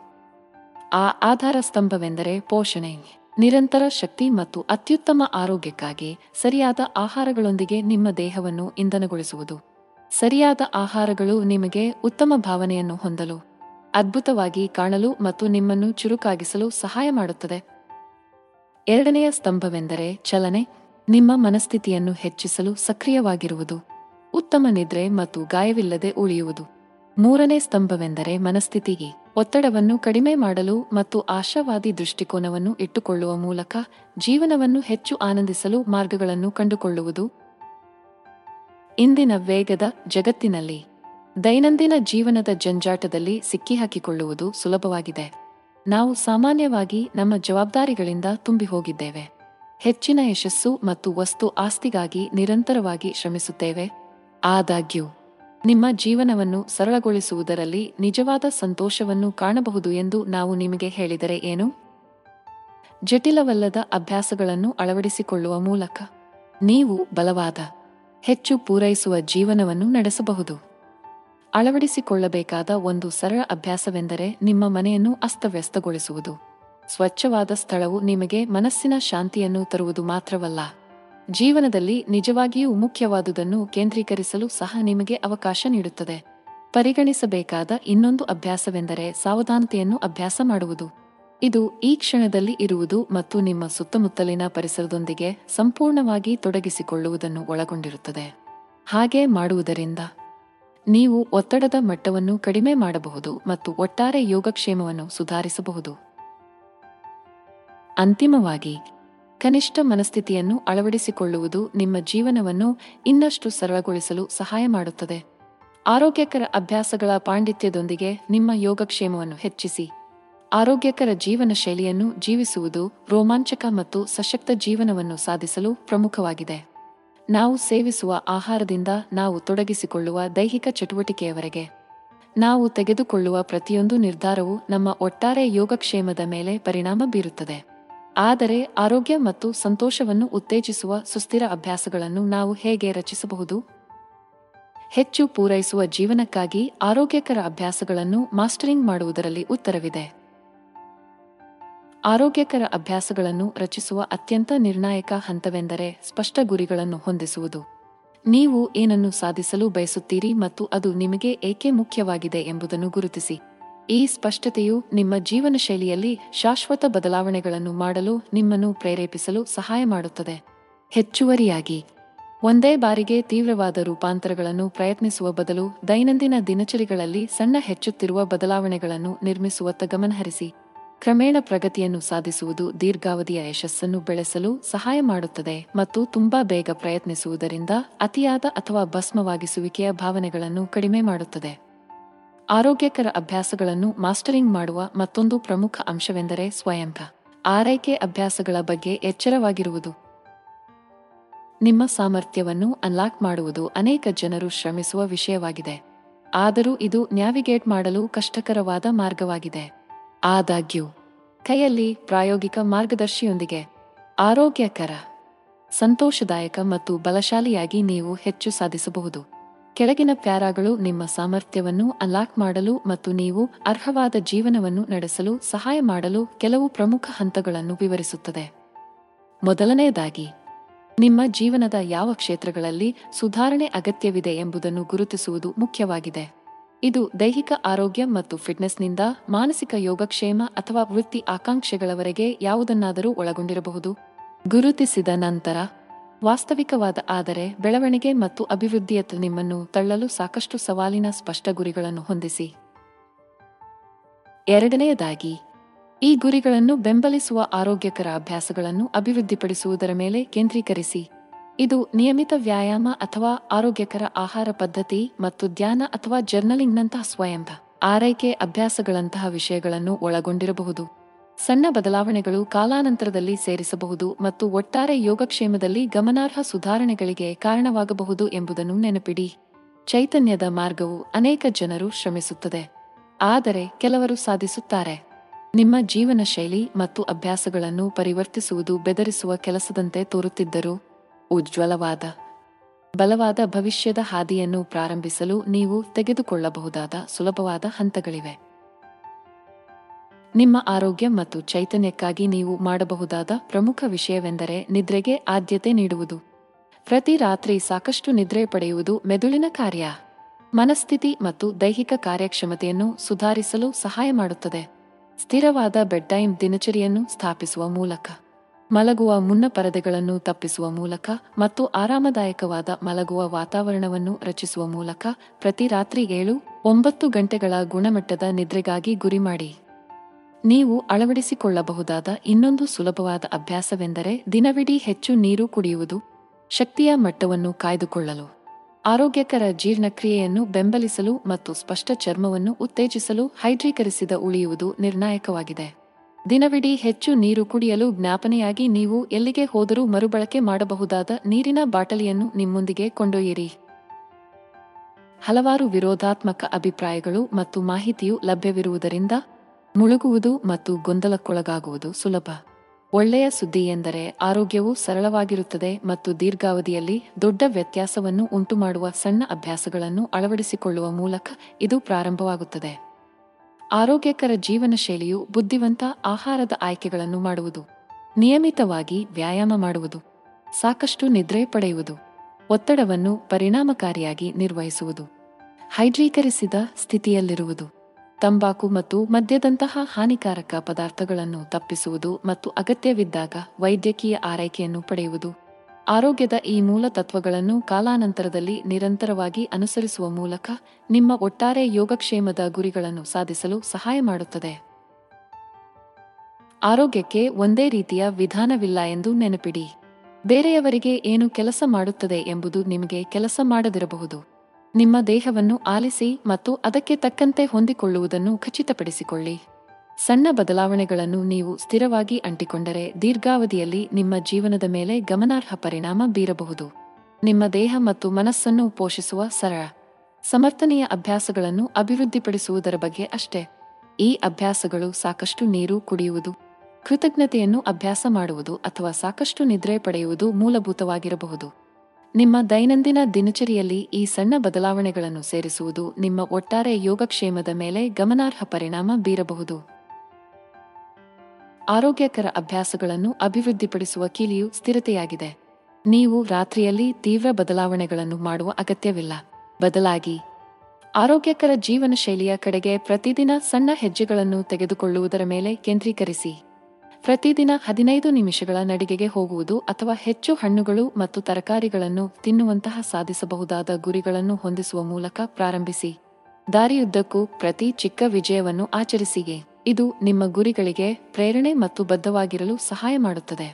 ಆ ಆಧಾರ ಸ್ತಂಭವೆಂದರೆ ಪೋಷಣೆ. ನಿರಂತರ ಶಕ್ತಿ ಮತ್ತು ಅತ್ಯುತ್ತಮ ಆರೋಗ್ಯಕ್ಕಾಗಿ ಸರಿಯಾದ ಆಹಾರಗಳೊಂದಿಗೆ ನಿಮ್ಮ ದೇಹವನ್ನು ಇಂಧನಗೊಳಿಸುವುದು. ಸರಿಯಾದ ಆಹಾರಗಳು ನಿಮಗೆ ಉತ್ತಮ ಭಾವನೆಯನ್ನು ಹೊಂದಲು, ಅದ್ಭುತವಾಗಿ ಕಾಣಲು ಮತ್ತು ನಿಮ್ಮನ್ನು ಚುರುಕಾಗಿಸಲು ಸಹಾಯ ಮಾಡುತ್ತದೆ. ಎರಡನೆಯ ಸ್ತಂಭವೆಂದರೆ ಚಲನೆ, ನಿಮ್ಮ ಮನಸ್ಥಿತಿಯನ್ನು ಹೆಚ್ಚಿಸಲು ಸಕ್ರಿಯವಾಗಿರುವುದು, ಉತ್ತಮ ನಿದ್ರೆ ಮತ್ತು ಗಾಯವಿಲ್ಲದೆ ಉಳಿಯುವುದು. ಮೂರನೇ ಸ್ತಂಭವೆಂದರೆ ಮನಸ್ಥಿತಿಗೆ. ಒತ್ತಡವನ್ನು ಕಡಿಮೆ ಮಾಡಲು ಮತ್ತು ಆಶಾವಾದಿ ದೃಷ್ಟಿಕೋನವನ್ನು ಇಟ್ಟುಕೊಳ್ಳುವ ಮೂಲಕ ಜೀವನವನ್ನು ಹೆಚ್ಚು ಆನಂದಿಸಲು ಮಾರ್ಗಗಳನ್ನು ಕಂಡುಕೊಳ್ಳುವುದು. ಇಂದಿನ ವೇಗದ ಜಗತ್ತಿನಲ್ಲಿ ದೈನಂದಿನ ಜೀವನದ ಜಂಜಾಟದಲ್ಲಿ ಸಿಕ್ಕಿಹಾಕಿಕೊಳ್ಳುವುದು ಸುಲಭವಾಗಿದೆ. ನಾವು ಸಾಮಾನ್ಯವಾಗಿ ನಮ್ಮ ಜವಾಬ್ದಾರಿಗಳಿಂದ ತುಂಬಿ ಹೋಗಿದ್ದೇವೆ. ಹೆಚ್ಚಿನ ಯಶಸ್ಸು ಮತ್ತು ವಸ್ತು ಆಸ್ತಿಗಾಗಿ ನಿರಂತರವಾಗಿ ಶ್ರಮಿಸುತ್ತೇವೆ. ಆದಾಗ್ಯೂ ನಿಮ್ಮ ಜೀವನವನ್ನು ಸರಳಗೊಳಿಸುವುದರಲ್ಲಿ ನಿಜವಾದ ಸಂತೋಷವನ್ನು ಕಾಣಬಹುದು ಎಂದು ನಾವು ನಿಮಗೆ ಹೇಳಿದರೆ ಏನು? ಜಟಿಲವಲ್ಲದ ಅಭ್ಯಾಸಗಳನ್ನು ಅಳವಡಿಸಿಕೊಳ್ಳುವ ಮೂಲಕ ನೀವು ಬಲವಾದ, ಹೆಚ್ಚು ಪೂರೈಸುವ ಜೀವನವನ್ನು ನಡೆಸಬಹುದು. ಅಳವಡಿಸಿಕೊಳ್ಳಬೇಕಾದ ಒಂದು ಸರಳ ಅಭ್ಯಾಸವೆಂದರೆ ನಿಮ್ಮ ಮನೆಯನ್ನು ಅಸ್ತವ್ಯಸ್ತಗೊಳಿಸುವುದು. ಸ್ವಚ್ಛವಾದ ಸ್ಥಳವು ನಿಮಗೆ ಮನಸ್ಸಿನ ಶಾಂತಿಯನ್ನು ತರುವುದು ಮಾತ್ರವಲ್ಲ. ಜೀವನದಲ್ಲಿ ನಿಜವಾಗಿಯೂ ಮುಖ್ಯವಾದುದನ್ನು ಕೇಂದ್ರೀಕರಿಸಲು ಸಹ ನಿಮಗೆ ಅವಕಾಶ ನೀಡುತ್ತದೆ. ಪರಿಗಣಿಸಬೇಕಾದ ಇನ್ನೊಂದು ಅಭ್ಯಾಸವೆಂದರೆ ಸಾವಧಾನತೆಯನ್ನು ಅಭ್ಯಾಸ ಮಾಡುವುದು. ಇದು ಈ ಕ್ಷಣದಲ್ಲಿ ಇರುವುದು ಮತ್ತು ನಿಮ್ಮ ಸುತ್ತಮುತ್ತಲಿನ ಪರಿಸರದೊಂದಿಗೆ ಸಂಪೂರ್ಣವಾಗಿ ತೊಡಗಿಸಿಕೊಳ್ಳುವುದನ್ನು ಒಳಗೊಂಡಿರುತ್ತದೆ. ಹಾಗೆ ಮಾಡುವುದರಿಂದ ನೀವು ಒತ್ತಡದ ಮಟ್ಟವನ್ನು ಕಡಿಮೆ ಮಾಡಬಹುದು ಮತ್ತು ಒಟ್ಟಾರೆ ಯೋಗಕ್ಷೇಮವನ್ನು ಸುಧಾರಿಸಬಹುದು. ಅಂತಿಮವಾಗಿ ಕನಿಷ್ಠ ಮನಸ್ಥಿತಿಯನ್ನು ಅಳವಡಿಸಿಕೊಳ್ಳುವುದು ನಿಮ್ಮ ಜೀವನವನ್ನು ಇನ್ನಷ್ಟು ಸರಳಗೊಳಿಸಲು ಸಹಾಯ ಮಾಡುತ್ತದೆ. ಆರೋಗ್ಯಕರ ಅಭ್ಯಾಸಗಳ ಪಾಂಡಿತ್ಯದೊಂದಿಗೆ ನಿಮ್ಮ ಯೋಗಕ್ಷೇಮವನ್ನು ಹೆಚ್ಚಿಸಿ. ಆರೋಗ್ಯಕರ ಜೀವನ ಶೈಲಿಯನ್ನು ಜೀವಿಸುವುದು ರೋಮಾಂಚಕ ಮತ್ತು ಸಶಕ್ತ ಜೀವನವನ್ನು ಸಾಧಿಸಲು ಪ್ರಮುಖವಾಗಿದೆ. ನಾವು ಸೇವಿಸುವ ಆಹಾರದಿಂದ ನಾವು ತೊಡಗಿಸಿಕೊಳ್ಳುವ ದೈಹಿಕ ಚಟುವಟಿಕೆಯವರೆಗೆ. ನಾವು ತೆಗೆದುಕೊಳ್ಳುವ ಪ್ರತಿಯೊಂದು ನಿರ್ಧಾರವು ನಮ್ಮ ಒಟ್ಟಾರೆ ಯೋಗಕ್ಷೇಮದ ಮೇಲೆ ಪರಿಣಾಮ ಬೀರುತ್ತದೆ. ಆದರೆ ಆರೋಗ್ಯ ಮತ್ತು ಸಂತೋಷವನ್ನು ಉತ್ತೇಜಿಸುವ ಸುಸ್ಥಿರ ಅಭ್ಯಾಸಗಳನ್ನು ನಾವು ಹೇಗೆ ರಚಿಸಬಹುದು? ಹೆಚ್ಚು ಪೂರೈಸುವ ಜೀವನಕ್ಕಾಗಿ ಆರೋಗ್ಯಕರ ಅಭ್ಯಾಸಗಳನ್ನು ಮಾಸ್ಟರಿಂಗ್ ಮಾಡುವುದರಲ್ಲಿ ಉತ್ತರವಿದೆ. ಆರೋಗ್ಯಕರ ಅಭ್ಯಾಸಗಳನ್ನು ರಚಿಸುವ ಅತ್ಯಂತ ನಿರ್ಣಾಯಕ ಹಂತವೆಂದರೆ ಸ್ಪಷ್ಟ ಗುರಿಗಳನ್ನು ಹೊಂದಿಸುವುದು. ನೀವು ಏನನ್ನು ಸಾಧಿಸಲು ಬಯಸುತ್ತೀರಿ ಮತ್ತು ಅದು ನಿಮಗೆ ಏಕೆ ಮುಖ್ಯವಾಗಿದೆ ಎಂಬುದನ್ನು ಗುರುತಿಸಿ. ಈ ಸ್ಪಷ್ಟತೆಯು ನಿಮ್ಮ ಜೀವನ ಶೈಲಿಯಲ್ಲಿ ಶಾಶ್ವತ ಬದಲಾವಣೆಗಳನ್ನು ಮಾಡಲು ನಿಮ್ಮನ್ನು ಪ್ರೇರೇಪಿಸಲು ಸಹಾಯ ಮಾಡುತ್ತದೆ. ಹೆಚ್ಚುವರಿಯಾಗಿ, ಒಂದೇ ಬಾರಿಗೆ ತೀವ್ರವಾದ ರೂಪಾಂತರಗಳನ್ನು ಪ್ರಯತ್ನಿಸುವ ಬದಲು ದೈನಂದಿನ ದಿನಚರಿಗಳಲ್ಲಿ ಸಣ್ಣ ಹೆಚ್ಚುತ್ತಿರುವ ಬದಲಾವಣೆಗಳನ್ನು ನಿರ್ಮಿಸುವತ್ತ ಗಮನಹರಿಸಿ. ಕ್ರಮೇಣ ಪ್ರಗತಿಯನ್ನು ಸಾಧಿಸುವುದು ದೀರ್ಘಾವಧಿಯ ಯಶಸ್ಸನ್ನು ಬೆಳೆಸಲು ಸಹಾಯ ಮಾಡುತ್ತದೆ ಮತ್ತು ತುಂಬಾ ಬೇಗ ಪ್ರಯತ್ನಿಸುವುದರಿಂದ ಅತಿಯಾದ ಅಥವಾ ಭಸ್ಮವಾಗಿಸುವಿಕೆಯ ಭಾವನೆಗಳನ್ನು ಕಡಿಮೆ ಮಾಡುತ್ತದೆ. ಆರೋಗ್ಯಕರ ಅಭ್ಯಾಸಗಳನ್ನು ಮಾಸ್ಟರಿಂಗ್ ಮಾಡುವ ಮತ್ತೊಂದು ಪ್ರಮುಖ ಅಂಶವೆಂದರೆ ಸ್ವಯಂಕ. ಆರೈಕೆ ಅಭ್ಯಾಸಗಳ ಬಗ್ಗೆ ಎಚ್ಚರವಾಗಿರುವುದು. ನಿಮ್ಮ ಸಾಮರ್ಥ್ಯವನ್ನು ಅನ್ಲಾಕ್ ಮಾಡುವುದು ಅನೇಕ ಜನರು ಶ್ರಮಿಸುವ ವಿಷಯವಾಗಿದೆ. ಆದರೂ ಇದು ನ್ಯಾವಿಗೇಟ್ ಮಾಡಲು ಕಷ್ಟಕರವಾದ ಮಾರ್ಗವಾಗಿದೆ. ಆದಾಗ್ಯೂ, ಕೈಯಲ್ಲಿ ಪ್ರಾಯೋಗಿಕ ಮಾರ್ಗದರ್ಶಿಯೊಂದಿಗೆ ಆರೋಗ್ಯಕರ, ಸಂತೋಷದಾಯಕ ಮತ್ತು ಬಲಶಾಲಿಯಾಗಿ ನೀವು ಹೆಚ್ಚು ಸಾಧಿಸಬಹುದು. ಕೆಳಗಿನ ಪ್ಯಾರಾಗಳು ನಿಮ್ಮ ಸಾಮರ್ಥ್ಯವನ್ನು ಅನ್ಲಾಕ್ ಮಾಡಲು ಮತ್ತು ನೀವು ಅರ್ಹವಾದ ಜೀವನವನ್ನು ನಡೆಸಲು ಸಹಾಯ ಮಾಡಲು ಕೆಲವು ಪ್ರಮುಖ ಹಂತಗಳನ್ನು ವಿವರಿಸುತ್ತದೆ. ಮೊದಲನೆಯದಾಗಿ, ನಿಮ್ಮ ಜೀವನದ ಯಾವ ಕ್ಷೇತ್ರಗಳಲ್ಲಿ ಸುಧಾರಣೆ ಅಗತ್ಯವಿದೆ ಎಂಬುದನ್ನು ಗುರುತಿಸುವುದು ಮುಖ್ಯವಾಗಿದೆ. ಇದು ದೈಹಿಕ ಆರೋಗ್ಯ ಮತ್ತು ಫಿಟ್ನೆಸ್ನಿಂದ ಮಾನಸಿಕ ಯೋಗಕ್ಷೇಮ ಅಥವಾ ವೃತ್ತಿ ಆಕಾಂಕ್ಷೆಗಳವರೆಗೆ ಯಾವುದನ್ನಾದರೂ ಒಳಗೊಂಡಿರಬಹುದು. ಗುರುತಿಸಿದ ನಂತರ ವಾಸ್ತವಿಕವಾದ ಆದರೆ ಬೆಳವಣಿಗೆ ಮತ್ತು ಅಭಿವೃದ್ಧಿಯತ್ತ ನಿಮ್ಮನ್ನು ತಳ್ಳಲು ಸಾಕಷ್ಟು ಸವಾಲಿನ ಸ್ಪಷ್ಟ ಗುರಿಗಳನ್ನು ಹೊಂದಿಸಿ. ಎರಡನೆಯದಾಗಿ, ಈ ಗುರಿಗಳನ್ನು ಬೆಂಬಲಿಸುವ ಆರೋಗ್ಯಕರ ಅಭ್ಯಾಸಗಳನ್ನು ಅಭಿವೃದ್ಧಿಪಡಿಸುವುದರ ಮೇಲೆ ಕೇಂದ್ರೀಕರಿಸಿ. ಇದು ನಿಯಮಿತ ವ್ಯಾಯಾಮ ಅಥವಾ ಆರೋಗ್ಯಕರ ಆಹಾರ ಪದ್ಧತಿ ಮತ್ತು ಧ್ಯಾನ ಅಥವಾ ಜರ್ನಲಿಂಗ್ನಂತಹ ಸ್ವಯಂ ಆರೈಕೆ ಅಭ್ಯಾಸಗಳಂತಹ ವಿಷಯಗಳನ್ನು ಒಳಗೊಂಡಿರಬಹುದು. ಸಣ್ಣ ಬದಲಾವಣೆಗಳು ಕಾಲಾನಂತರದಲ್ಲಿ ಸೇರಿಸಬಹುದು ಮತ್ತು ಒಟ್ಟಾರೆ ಯೋಗಕ್ಷೇಮದಲ್ಲಿ ಗಮನಾರ್ಹ ಸುಧಾರಣೆಗಳಿಗೆ ಕಾರಣವಾಗಬಹುದು ಎಂಬುದನ್ನು ನೆನಪಿಡಿ. ಚೈತನ್ಯದ ಮಾರ್ಗವು ಅನೇಕ ಜನರು ಶ್ರಮಿಸುತ್ತದೆ. ಆದರೆ ಕೆಲವರು ಸಾಧಿಸುತ್ತಾರೆ. ನಿಮ್ಮ ಜೀವನ ಶೈಲಿ ಮತ್ತು ಅಭ್ಯಾಸಗಳನ್ನು ಪರಿವರ್ತಿಸುವುದು ಬೆದರಿಸುವ ಕೆಲಸದಂತೆ ತೋರುತ್ತಿದ್ದರೂ ಉಜ್ವಲವಾದ, ಬಲವಾದ ಭವಿಷ್ಯದ ಹಾದಿಯನ್ನು ಪ್ರಾರಂಭಿಸಲು ನೀವು ತೆಗೆದುಕೊಳ್ಳಬಹುದಾದ ಸುಲಭವಾದ ಹಂತಗಳಿವೆ. ನಿಮ್ಮ ಆರೋಗ್ಯ ಮತ್ತು ಚೈತನ್ಯಕ್ಕಾಗಿ ನೀವು ಮಾಡಬಹುದಾದ ಪ್ರಮುಖ ವಿಷಯವೆಂದರೆ ನಿದ್ರೆಗೆ ಆದ್ಯತೆ ನೀಡುವುದು. ಪ್ರತಿ ರಾತ್ರಿ ಸಾಕಷ್ಟು ನಿದ್ರೆ ಪಡೆಯುವುದು ಮೆದುಳಿನ ಕಾರ್ಯ. ಮನಸ್ಥಿತಿ ಮತ್ತು ದೈಹಿಕ ಕಾರ್ಯಕ್ಷಮತೆಯನ್ನು ಸುಧಾರಿಸಲು ಸಹಾಯ ಮಾಡುತ್ತದೆ. ಸ್ಥಿರವಾದ ಬೆಡ್ ಟೈಮ್ ದಿನಚರಿಯನ್ನು ಸ್ಥಾಪಿಸುವ ಮೂಲಕ. ಮಲಗುವ ಮುನ್ನ ಪರದೆಗಳನ್ನು ತಪ್ಪಿಸುವ ಮೂಲಕ ಮತ್ತು ಆರಾಮದಾಯಕವಾದ ಮಲಗುವ ವಾತಾವರಣವನ್ನು ರಚಿಸುವ ಮೂಲಕ ಪ್ರತಿ ರಾತ್ರಿ ಏಳು, ಒಂಬತ್ತು ಗಂಟೆಗಳ ಗುಣಮಟ್ಟದ ನಿದ್ರೆಗಾಗಿ ಗುರಿ ಮಾಡಿ. ನೀವು ಅಳವಡಿಸಿಕೊಳ್ಳಬಹುದಾದ ಇನ್ನೊಂದು ಸುಲಭವಾದ ಅಭ್ಯಾಸವೆಂದರೆ ದಿನವಿಡೀ ಹೆಚ್ಚು ನೀರು ಕುಡಿಯುವುದು, ಶಕ್ತಿಯ ಮಟ್ಟವನ್ನು ಕಾಯ್ದುಕೊಳ್ಳಲು, ಆರೋಗ್ಯಕರ ಜೀರ್ಣಕ್ರಿಯೆಯನ್ನು ಬೆಂಬಲಿಸಲು ಮತ್ತು ಸ್ಪಷ್ಟ ಚರ್ಮವನ್ನು ಉತ್ತೇಜಿಸಲು ಹೈಡ್ರೀಕರಿಸಿದ ಉಳಿಯುವುದು ನಿರ್ಣಾಯಕವಾಗಿದೆ. ದಿನವಿಡೀ ಹೆಚ್ಚು ನೀರು ಕುಡಿಯಲು ಜ್ಞಾಪನೆಯಾಗಿ ನೀವು ಎಲ್ಲಿಗೆ ಹೋದರೂ ಮರುಬಳಕೆ ಮಾಡಬಹುದಾದ ನೀರಿನ ಬಾಟಲಿಯನ್ನು ನಿಮ್ಮೊಂದಿಗೆ ಕೊಂಡೊಯ್ಯಿರಿ. ಹಲವಾರು ವಿರೋಧಾತ್ಮಕ ಅಭಿಪ್ರಾಯಗಳು ಮತ್ತು ಮಾಹಿತಿಯು ಲಭ್ಯವಿರುವುದರಿಂದ ಮುಳುಗುವುದು ಮತ್ತು ಗೊಂದಲಕ್ಕೊಳಗಾಗುವುದು ಸುಲಭ. ಒಳ್ಳೆಯ ಸುದ್ದಿ ಎಂದರೆ ಆರೋಗ್ಯವು ಸರಳವಾಗಿರುತ್ತದೆ ಮತ್ತು ದೀರ್ಘಾವಧಿಯಲ್ಲಿ ದೊಡ್ಡ ವ್ಯತ್ಯಾಸವನ್ನು ಉಂಟುಮಾಡುವ ಸಣ್ಣ ಅಭ್ಯಾಸಗಳನ್ನು ಅಳವಡಿಸಿಕೊಳ್ಳುವ ಮೂಲಕ ಇದು ಪ್ರಾರಂಭವಾಗುತ್ತದೆ. ಆರೋಗ್ಯಕರ ಜೀವನ ಶೈಲಿಯು ಬುದ್ಧಿವಂತ ಆಹಾರದ ಆಯ್ಕೆಗಳನ್ನು ಮಾಡುವುದು. ನಿಯಮಿತವಾಗಿ ವ್ಯಾಯಾಮ ಮಾಡುವುದು. ಸಾಕಷ್ಟು ನಿದ್ರೆ ಪಡೆಯುವುದು. ಒತ್ತಡವನ್ನು ಪರಿಣಾಮಕಾರಿಯಾಗಿ ನಿರ್ವಹಿಸುವುದು. ಹೈಡ್ರೀಕರಿಸಿದ ಸ್ಥಿತಿಯಲ್ಲಿರುವುದು. ತಂಬಾಕು ಮತ್ತು ಮದ್ಯದಂತಹ ಹಾನಿಕಾರಕ ಪದಾರ್ಥಗಳನ್ನು ತಪ್ಪಿಸುವುದು ಮತ್ತು ಅಗತ್ಯವಿದ್ದಾಗ ವೈದ್ಯಕೀಯ ಆರೈಕೆಯನ್ನು ಪಡೆಯುವುದು. ಆರೋಗ್ಯದ ಈ ಮೂಲ ತತ್ವಗಳನ್ನು ಕಾಲಾನಂತರದಲ್ಲಿ ನಿರಂತರವಾಗಿ ಅನುಸರಿಸುವ ಮೂಲಕ ನಿಮ್ಮ ಒಟ್ಟಾರೆ ಯೋಗಕ್ಷೇಮದ ಗುರಿಗಳನ್ನು ಸಾಧಿಸಲು ಸಹಾಯ ಮಾಡುತ್ತದೆ. ಆರೋಗ್ಯಕ್ಕೆ ಒಂದೇ ರೀತಿಯ ವಿಧಾನವಿಲ್ಲ ಎಂದು ನೆನಪಿಡಿ. ಬೇರೆಯವರಿಗೆ ಏನು ಕೆಲಸ ಮಾಡುತ್ತದೆ ಎಂಬುದು ನಿಮಗೆ ಕೆಲಸ ಮಾಡದಿರಬಹುದು. ನಿಮ್ಮ ದೇಹವನ್ನು ಆಲಿಸಿ ಮತ್ತು ಅದಕ್ಕೆ ತಕ್ಕಂತೆ ಹೊಂದಿಕೊಳ್ಳುವುದನ್ನು ಖಚಿತಪಡಿಸಿಕೊಳ್ಳಿ. ಸಣ್ಣ ಬದಲಾವಣೆಗಳನ್ನು ನೀವು ಸ್ಥಿರವಾಗಿ ಅಂಟಿಕೊಂಡರೆ ದೀರ್ಘಾವಧಿಯಲ್ಲಿ ನಿಮ್ಮ ಜೀವನದ ಮೇಲೆ ಗಮನಾರ್ಹ ಪರಿಣಾಮ ಬೀರಬಹುದು. ನಿಮ್ಮ ದೇಹ ಮತ್ತು ಮನಸ್ಸನ್ನು ಪೋಷಿಸುವ ಸರಳ, ಸಮರ್ಥನೀಯ ಅಭ್ಯಾಸಗಳನ್ನು ಅಭಿವೃದ್ಧಿಪಡಿಸುವುದರ ಬಗ್ಗೆ ಅಷ್ಟೇ. ಈ ಅಭ್ಯಾಸಗಳು ಸಾಕಷ್ಟು ನೀರು ಕುಡಿಯುವುದು, ಕೃತಜ್ಞತೆಯನ್ನು ಅಭ್ಯಾಸ ಮಾಡುವುದು ಅಥವಾ ಸಾಕಷ್ಟು ನಿದ್ರೆ ಪಡೆಯುವುದು ಮೂಲಭೂತವಾಗಿರಬಹುದು. ನಿಮ್ಮ ದೈನಂದಿನ ದಿನಚರಿಯಲ್ಲಿ ಈ ಸಣ್ಣ ಬದಲಾವಣೆಗಳನ್ನು ಸೇರಿಸುವುದು ನಿಮ್ಮ ಒಟ್ಟಾರೆ ಯೋಗಕ್ಷೇಮದ ಮೇಲೆ ಗಮನಾರ್ಹ ಪರಿಣಾಮ ಬೀರಬಹುದು. ಆರೋಗ್ಯಕರ ಅಭ್ಯಾಸಗಳನ್ನು ಅಭಿವೃದ್ಧಿಪಡಿಸುವ ಕೀಲಿಯು ಸ್ಥಿರತೆಯಾಗಿದೆ. ನೀವು ರಾತ್ರಿಯಲ್ಲಿ ತೀವ್ರ ಬದಲಾವಣೆಗಳನ್ನು ಮಾಡುವ ಅಗತ್ಯವಿಲ್ಲ. ಬದಲಾಗಿ, ಆರೋಗ್ಯಕರ ಜೀವನ ಶೈಲಿಯ ಕಡೆಗೆ ಪ್ರತಿದಿನ ಸಣ್ಣ ಹೆಜ್ಜೆಗಳನ್ನು ತೆಗೆದುಕೊಳ್ಳುವುದರ ಮೇಲೆ ಕೇಂದ್ರೀಕರಿಸಿ. ಪ್ರತಿದಿನ ಹದಿನೈದು ನಿಮಿಷಗಳ ನಡಿಗೆಗೆ ಹೋಗುವುದು ಅಥವಾ ಹೆಚ್ಚು ಹಣ್ಣುಗಳು ಮತ್ತು ತರಕಾರಿಗಳನ್ನು ತಿನ್ನುವಂತಹ ಸಾಧಿಸಬಹುದಾದ ಗುರಿಗಳನ್ನು ಹೊಂದಿಸುವ ಮೂಲಕ ಪ್ರಾರಂಭಿಸಿ. ದಾರಿಯುದ್ದಕ್ಕೂ ಪ್ರತಿ ಚಿಕ್ಕ ವಿಜಯವನ್ನು ಆಚರಿಸಿಗೆ. ಇದು ನಿಮ್ಮ ಗುರಿಗಳಿಗೆ ಪ್ರೇರಣೆ ಮತ್ತು ಬದ್ಧವಾಗಿರಲು ಸಹಾಯ ಮಾಡುತ್ತದೆ.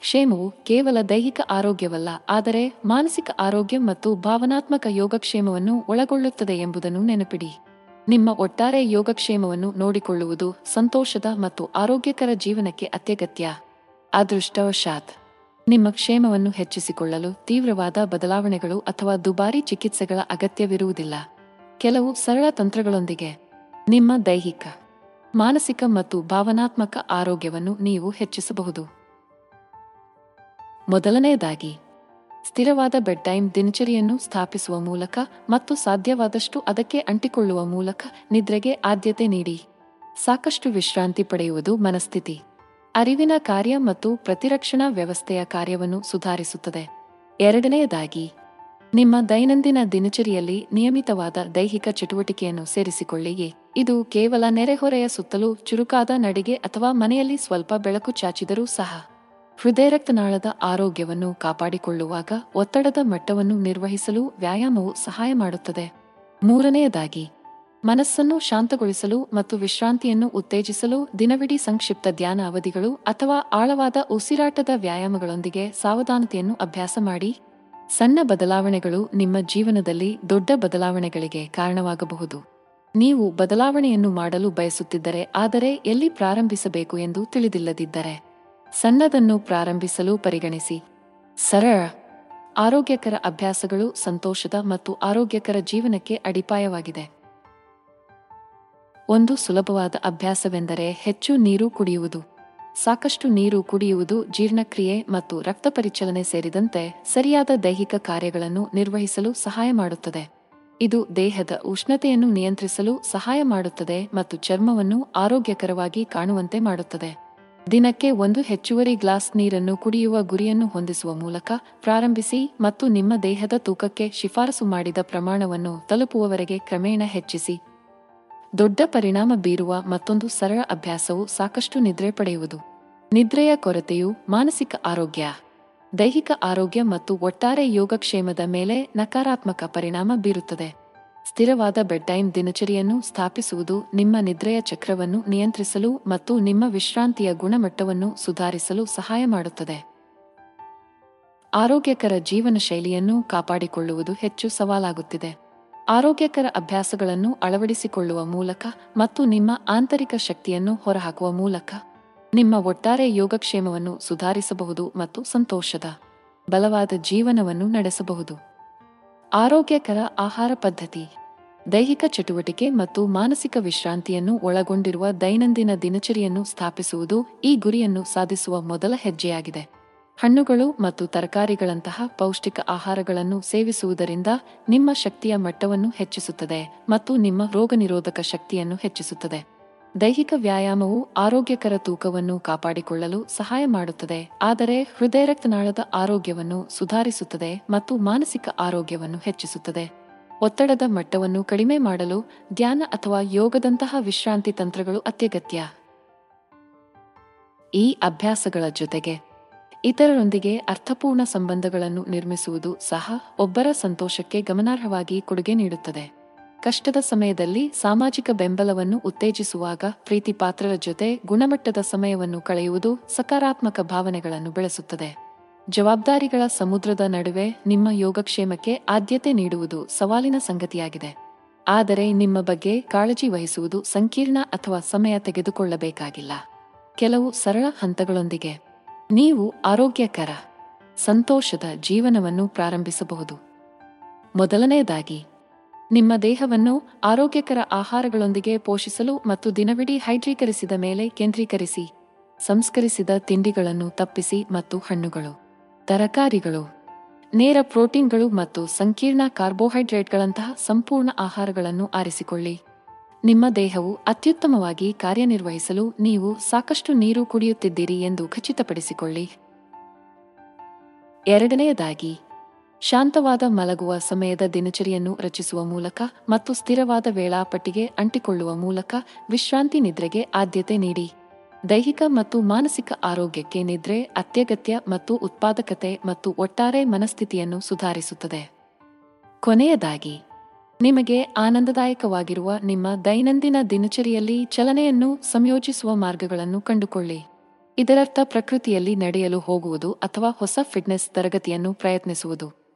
ಕ್ಷೇಮವು ಕೇವಲ ದೈಹಿಕ ಆರೋಗ್ಯವಲ್ಲ, ಆದರೆ ಮಾನಸಿಕ ಆರೋಗ್ಯ ಮತ್ತು ಭಾವನಾತ್ಮಕ ಯೋಗಕ್ಷೇಮವನ್ನು ಒಳಗೊಳ್ಳುತ್ತದೆ ಎಂಬುದನ್ನು ನೆನಪಿಡಿ. ನಿಮ್ಮ ಒಟ್ಟಾರೆ ಯೋಗಕ್ಷೇಮವನ್ನು ನೋಡಿಕೊಳ್ಳುವುದು ಸಂತೋಷದ ಮತ್ತು ಆರೋಗ್ಯಕರ ಜೀವನಕ್ಕೆ ಅತ್ಯಗತ್ಯ. ಅದೃಷ್ಟವಶಾತ್. ನಿಮ್ಮ ಕ್ಷೇಮವನ್ನು ಹೆಚ್ಚಿಸಿಕೊಳ್ಳಲು ತೀವ್ರವಾದ ಬದಲಾವಣೆಗಳು ಅಥವಾ ದುಬಾರಿ ಚಿಕಿತ್ಸೆಗಳ ಅಗತ್ಯವಿರುವುದಿಲ್ಲ. ಕೆಲವು ಸರಳ ತಂತ್ರಗಳೊಂದಿಗೆ. ನಿಮ್ಮ ದೈಹಿಕ, ಮಾನಸಿಕ ಮತ್ತು ಭಾವನಾತ್ಮಕ ಆರೋಗ್ಯವನ್ನು ನೀವು ಹೆಚ್ಚಿಸಬಹುದು. ಮೊದಲನೆಯದಾಗಿ ಸ್ಥಿರವಾದ ಬೆಡ್ ಟೈಮ್ ದಿನಚರಿಯನ್ನು ಸ್ಥಾಪಿಸುವ ಮೂಲಕ ಮತ್ತು ಸಾಧ್ಯವಾದಷ್ಟು ಅದಕ್ಕೆ ಅಂಟಿಕೊಳ್ಳುವ ಮೂಲಕ ನಿದ್ರೆಗೆ ಆದ್ಯತೆ ನೀಡಿ. ಸಾಕಷ್ಟು ವಿಶ್ರಾಂತಿ ಪಡೆಯುವುದು ಮನಸ್ಥಿತಿ. ಅರಿವಿನ ಕಾರ್ಯ ಮತ್ತು ಪ್ರತಿರಕ್ಷಣಾ ವ್ಯವಸ್ಥೆಯ ಕಾರ್ಯವನ್ನು ಸುಧಾರಿಸುತ್ತದೆ. ಎರಡನೆಯದಾಗಿ, ನಿಮ್ಮ ದೈನಂದಿನ ದಿನಚರಿಯಲ್ಲಿ ನಿಯಮಿತವಾದ ದೈಹಿಕ ಚಟುವಟಿಕೆಯನ್ನು ಸೇರಿಸಿಕೊಳ್ಳಿ ಇದು ಕೇವಲ ನೆರೆಹೊರೆಯ ಸುತ್ತಲೂ ಚುರುಕಾದ ನಡಿಗೆ ಅಥವಾ ಮನೆಯಲ್ಲಿ ಸ್ವಲ್ಪ ಬೆಳಕು ಚಾಚಿದರೂ ಸಹ. ಹೃದಯರಕ್ತನಾಳದ ಆರೋಗ್ಯವನ್ನು ಕಾಪಾಡಿಕೊಳ್ಳುವಾಗ ಒತ್ತಡದ ಮಟ್ಟವನ್ನು ನಿರ್ವಹಿಸಲು ವ್ಯಾಯಾಮವು ಸಹಾಯ ಮಾಡುತ್ತದೆ. ಮೂರನೆಯದಾಗಿ, ಮನಸ್ಸನ್ನು ಶಾಂತಗೊಳಿಸಲು ಮತ್ತು ವಿಶ್ರಾಂತಿಯನ್ನು ಉತ್ತೇಜಿಸಲು ದಿನವಿಡೀ ಸಂಕ್ಷಿಪ್ತ ಧ್ಯಾನ ಅವಧಿಗಳು ಅಥವಾ ಆಳವಾದ ಉಸಿರಾಟದ ವ್ಯಾಯಾಮಗಳೊಂದಿಗೆ ಸಾವಧಾನತೆಯನ್ನು ಅಭ್ಯಾಸ ಮಾಡಿ, ಸಣ್ಣ ಬದಲಾವಣೆಗಳು ನಿಮ್ಮ ಜೀವನದಲ್ಲಿ ದೊಡ್ಡ ಬದಲಾವಣೆಗಳಿಗೆ ಕಾರಣವಾಗಬಹುದು. ನೀವು ಬದಲಾವಣೆಯನ್ನು ಮಾಡಲು ಬಯಸುತ್ತಿದ್ದರೆ ಆದರೆ ಎಲ್ಲಿ ಪ್ರಾರಂಭಿಸಬೇಕು ಎಂದು ತಿಳಿದಿಲ್ಲದಿದ್ದರೆ. ಸಣ್ಣದನ್ನು ಪ್ರಾರಂಭಿಸಲು ಪರಿಗಣಿಸಿ. ಸರಳ, ಆರೋಗ್ಯಕರ ಅಭ್ಯಾಸಗಳು ಸಂತೋಷದ ಮತ್ತು ಆರೋಗ್ಯಕರ ಜೀವನಕ್ಕೆ ಅಡಿಪಾಯವಾಗಿದೆ. ಒಂದು ಸುಲಭವಾದ ಅಭ್ಯಾಸವೆಂದರೆ ಹೆಚ್ಚು ನೀರು ಕುಡಿಯುವುದು. ಸಾಕಷ್ಟು ನೀರು ಕುಡಿಯುವುದು ಜೀರ್ಣಕ್ರಿಯೆ ಮತ್ತು ರಕ್ತ ಪರಿಚಲನೆ ಸೇರಿದಂತೆ ಸರಿಯಾದ ದೈಹಿಕ ಕಾರ್ಯಗಳನ್ನು ನಿರ್ವಹಿಸಲು ಸಹಾಯ ಮಾಡುತ್ತದೆ. ಇದು ದೇಹದ ಉಷ್ಣತೆಯನ್ನು ನಿಯಂತ್ರಿಸಲು ಸಹಾಯ ಮಾಡುತ್ತದೆ ಮತ್ತು ಚರ್ಮವನ್ನು ಆರೋಗ್ಯಕರವಾಗಿ ಕಾಣುವಂತೆ ಮಾಡುತ್ತದೆ. ದಿನಕ್ಕೆ ಒಂದು ಹೆಚ್ಚುವರಿ ಗ್ಲಾಸ್ ನೀರನ್ನು ಕುಡಿಯುವ ಗುರಿಯನ್ನು ಹೊಂದಿಸುವ ಮೂಲಕ ಪ್ರಾರಂಭಿಸಿ ಮತ್ತು ನಿಮ್ಮ ದೇಹದ ತೂಕಕ್ಕೆ ಶಿಫಾರಸು ಮಾಡಿದ ಪ್ರಮಾಣವನ್ನು ತಲುಪುವವರೆಗೆ ಕ್ರಮೇಣ ಹೆಚ್ಚಿಸಿ. ದೊಡ್ಡ ಪರಿಣಾಮ ಬೀರುವ ಮತ್ತೊಂದು ಸರಳ ಅಭ್ಯಾಸವು ಸಾಕಷ್ಟು ನಿದ್ರೆ ಪಡೆಯುವುದು. ನಿದ್ರೆಯ ಕೊರತೆಯು ಮಾನಸಿಕ ಆರೋಗ್ಯ. ದೈಹಿಕ ಆರೋಗ್ಯ ಮತ್ತು ಒಟ್ಟಾರೆ ಯೋಗಕ್ಷೇಮದ ಮೇಲೆ ನಕಾರಾತ್ಮಕ ಪರಿಣಾಮ ಬೀರುತ್ತದೆ. ಸ್ಥಿರವಾದ ಬೆಡ್ ಟೈಮ್ ದಿನಚರಿಯನ್ನು ಸ್ಥಾಪಿಸುವುದು ನಿಮ್ಮ ನಿದ್ರೆಯ ಚಕ್ರವನ್ನು ನಿಯಂತ್ರಿಸಲು ಮತ್ತು ನಿಮ್ಮ ವಿಶ್ರಾಂತಿಯ ಗುಣಮಟ್ಟವನ್ನು ಸುಧಾರಿಸಲು ಸಹಾಯ ಮಾಡುತ್ತದೆ. ಆರೋಗ್ಯಕರ ಜೀವನ ಶೈಲಿಯನ್ನು ಕಾಪಾಡಿಕೊಳ್ಳುವುದು ಹೆಚ್ಚು ಸವಾಲಾಗುತ್ತಿದೆ. ಆರೋಗ್ಯಕರ ಅಭ್ಯಾಸಗಳನ್ನು ಅಳವಡಿಸಿಕೊಳ್ಳುವ ಮೂಲಕ ಮತ್ತು ನಿಮ್ಮ ಆಂತರಿಕ ಶಕ್ತಿಯನ್ನು ಹೊರಹಾಕುವ ಮೂಲಕ ನಿಮ್ಮ ಒಟ್ಟಾರೆ ಯೋಗಕ್ಷೇಮವನ್ನು ಸುಧಾರಿಸಬಹುದು ಮತ್ತು ಸಂತೋಷದ ಬಲವಾದ ಜೀವನವನ್ನು ನಡೆಸಬಹುದು. ಆರೋಗ್ಯಕರ ಆಹಾರ ಪದ್ಧತಿ. ದೈಹಿಕ ಚಟುವಟಿಕೆ ಮತ್ತು ಮಾನಸಿಕ ವಿಶ್ರಾಂತಿಯನ್ನು ಒಳಗೊಂಡಿರುವ ದೈನಂದಿನ ದಿನಚರಿಯನ್ನು ಸ್ಥಾಪಿಸುವುದು ಈ ಗುರಿಯನ್ನು ಸಾಧಿಸುವ ಮೊದಲ ಹೆಜ್ಜೆಯಾಗಿದೆ. ಹಣ್ಣುಗಳು ಮತ್ತು ತರಕಾರಿಗಳಂತಹ ಪೌಷ್ಟಿಕ ಆಹಾರಗಳನ್ನು ಸೇವಿಸುವುದರಿಂದ ನಿಮ್ಮ ಶಕ್ತಿಯ ಮಟ್ಟವನ್ನು ಹೆಚ್ಚಿಸುತ್ತದೆ ಮತ್ತು ನಿಮ್ಮ ರೋಗನಿರೋಧಕ ಶಕ್ತಿಯನ್ನು ಹೆಚ್ಚಿಸುತ್ತದೆ. ದೈಹಿಕ ವ್ಯಾಯಾಮವು ಆರೋಗ್ಯಕರ ತೂಕವನ್ನು ಕಾಪಾಡಿಕೊಳ್ಳಲು ಸಹಾಯ ಮಾಡುತ್ತದೆ. ಆದರೆ ಹೃದಯರಕ್ತನಾಳದ ಆರೋಗ್ಯವನ್ನು ಸುಧಾರಿಸುತ್ತದೆ ಮತ್ತು ಮಾನಸಿಕ ಆರೋಗ್ಯವನ್ನು ಹೆಚ್ಚಿಸುತ್ತದೆ. ಒತ್ತಡದ ಮಟ್ಟವನ್ನು ಕಡಿಮೆ ಮಾಡಲು ಧ್ಯಾನ ಅಥವಾ ಯೋಗದಂತಹ ವಿಶ್ರಾಂತಿ ತಂತ್ರಗಳು ಅತ್ಯಗತ್ಯ. ಈ ಅಭ್ಯಾಸಗಳ ಜೊತೆಗೆ ಇತರರೊಂದಿಗೆ ಅರ್ಥಪೂರ್ಣ ಸಂಬಂಧಗಳನ್ನು ನಿರ್ಮಿಸುವುದು ಸಹ ಒಬ್ಬರ ಸಂತೋಷಕ್ಕೆ ಗಮನಾರ್ಹವಾಗಿ ಕೊಡುಗೆ ನೀಡುತ್ತದೆ. ಕಷ್ಟದ ಸಮಯದಲ್ಲಿ ಸಾಮಾಜಿಕ ಬೆಂಬಲವನ್ನು ಉತ್ತೇಜಿಸುವಾಗ ಪ್ರೀತಿಪಾತ್ರರ ಜೊತೆ ಗುಣಮಟ್ಟದ ಸಮಯವನ್ನು ಕಳೆಯುವುದು ಸಕಾರಾತ್ಮಕ ಭಾವನೆಗಳನ್ನು ಬೆಳೆಸುತ್ತದೆ. ಜವಾಬ್ದಾರಿಗಳ ಸಮುದ್ರದ ನಡುವೆ ನಿಮ್ಮ ಯೋಗಕ್ಷೇಮಕ್ಕೆ ಆದ್ಯತೆ ನೀಡುವುದು ಸವಾಲಿನ ಸಂಗತಿಯಾಗಿದೆ. ಆದರೆ ನಿಮ್ಮ ಬಗ್ಗೆ ಕಾಳಜಿ ವಹಿಸುವುದು ಸಂಕೀರ್ಣ ಅಥವಾ ಸಮಯ ತೆಗೆದುಕೊಳ್ಳಬೇಕಾಗಿಲ್ಲ. ಕೆಲವು ಸರಳ ಹಂತಗಳೊಂದಿಗೆ. ನೀವು ಆರೋಗ್ಯಕರ, ಸಂತೋಷದ ಜೀವನವನ್ನು ಪ್ರಾರಂಭಿಸಬಹುದು. ಮೊದಲನೆಯದಾಗಿ ನಿಮ್ಮ ದೇಹವನ್ನು ಆರೋಗ್ಯಕರ ಆಹಾರಗಳೊಂದಿಗೆ ಪೋಷಿಸಲು ಮತ್ತು ದಿನವಿಡೀ ಹೈಡ್ರೀಕರಿಸಿದ ಮೇಲೆ ಕೇಂದ್ರೀಕರಿಸಿ. ಸಂಸ್ಕರಿಸಿದ ತಿಂಡಿಗಳನ್ನು ತಪ್ಪಿಸಿ ಮತ್ತು ಹಣ್ಣುಗಳು. ತರಕಾರಿಗಳು. ನೇರ ಪ್ರೋಟೀನ್ಗಳು ಮತ್ತು ಸಂಕೀರ್ಣ ಕಾರ್ಬೋಹೈಡ್ರೇಟ್ಗಳಂತಹ ಸಂಪೂರ್ಣ ಆಹಾರಗಳನ್ನು ಆರಿಸಿಕೊಳ್ಳಿ. ನಿಮ್ಮ ದೇಹವು ಅತ್ಯುತ್ತಮವಾಗಿ ಕಾರ್ಯನಿರ್ವಹಿಸಲು ನೀವು ಸಾಕಷ್ಟು ನೀರು ಕುಡಿಯುತ್ತಿದ್ದೀರಿ ಎಂದು ಖಚಿತಪಡಿಸಿಕೊಳ್ಳಿ. ಎರಡನೆಯದಾಗಿ ಶಾಂತವಾದ ಮಲಗುವ ಸಮಯದ ದಿನಚರಿಯನ್ನು ರಚಿಸುವ ಮೂಲಕ ಮತ್ತು ಸ್ಥಿರವಾದ ವೇಳಾಪಟ್ಟಿಗೆ ಅಂಟಿಕೊಳ್ಳುವ ಮೂಲಕ ವಿಶ್ರಾಂತಿ ನಿದ್ರೆಗೆ ಆದ್ಯತೆ ನೀಡಿ. ದೈಹಿಕ ಮತ್ತು ಮಾನಸಿಕ ಆರೋಗ್ಯಕ್ಕೆ ನಿದ್ರೆ, ಅತ್ಯಗತ್ಯ ಮತ್ತು ಉತ್ಪಾದಕತೆ ಮತ್ತು ಒಟ್ಟಾರೆ ಮನಸ್ಥಿತಿಯನ್ನು ಸುಧಾರಿಸುತ್ತದೆ. ಕೊನೆಯದಾಗಿ, ನಿಮಗೆ ಆನಂದದಾಯಕವಾಗಿರುವ ನಿಮ್ಮ ದೈನಂದಿನ ದಿನಚರಿಯಲ್ಲಿ ಚಲನೆಯನ್ನು ಸಂಯೋಜಿಸುವ ಮಾರ್ಗಗಳನ್ನು ಕಂಡುಕೊಳ್ಳಿ. ಇದರರ್ಥ ಪ್ರಕೃತಿಯಲ್ಲಿ ನಡೆಯಲು ಹೋಗುವುದು ಅಥವಾ ಹೊಸ ಫಿಟ್ನೆಸ್ ತರಗತಿಯನ್ನು ಪ್ರಯತ್ನಿಸುವುದು.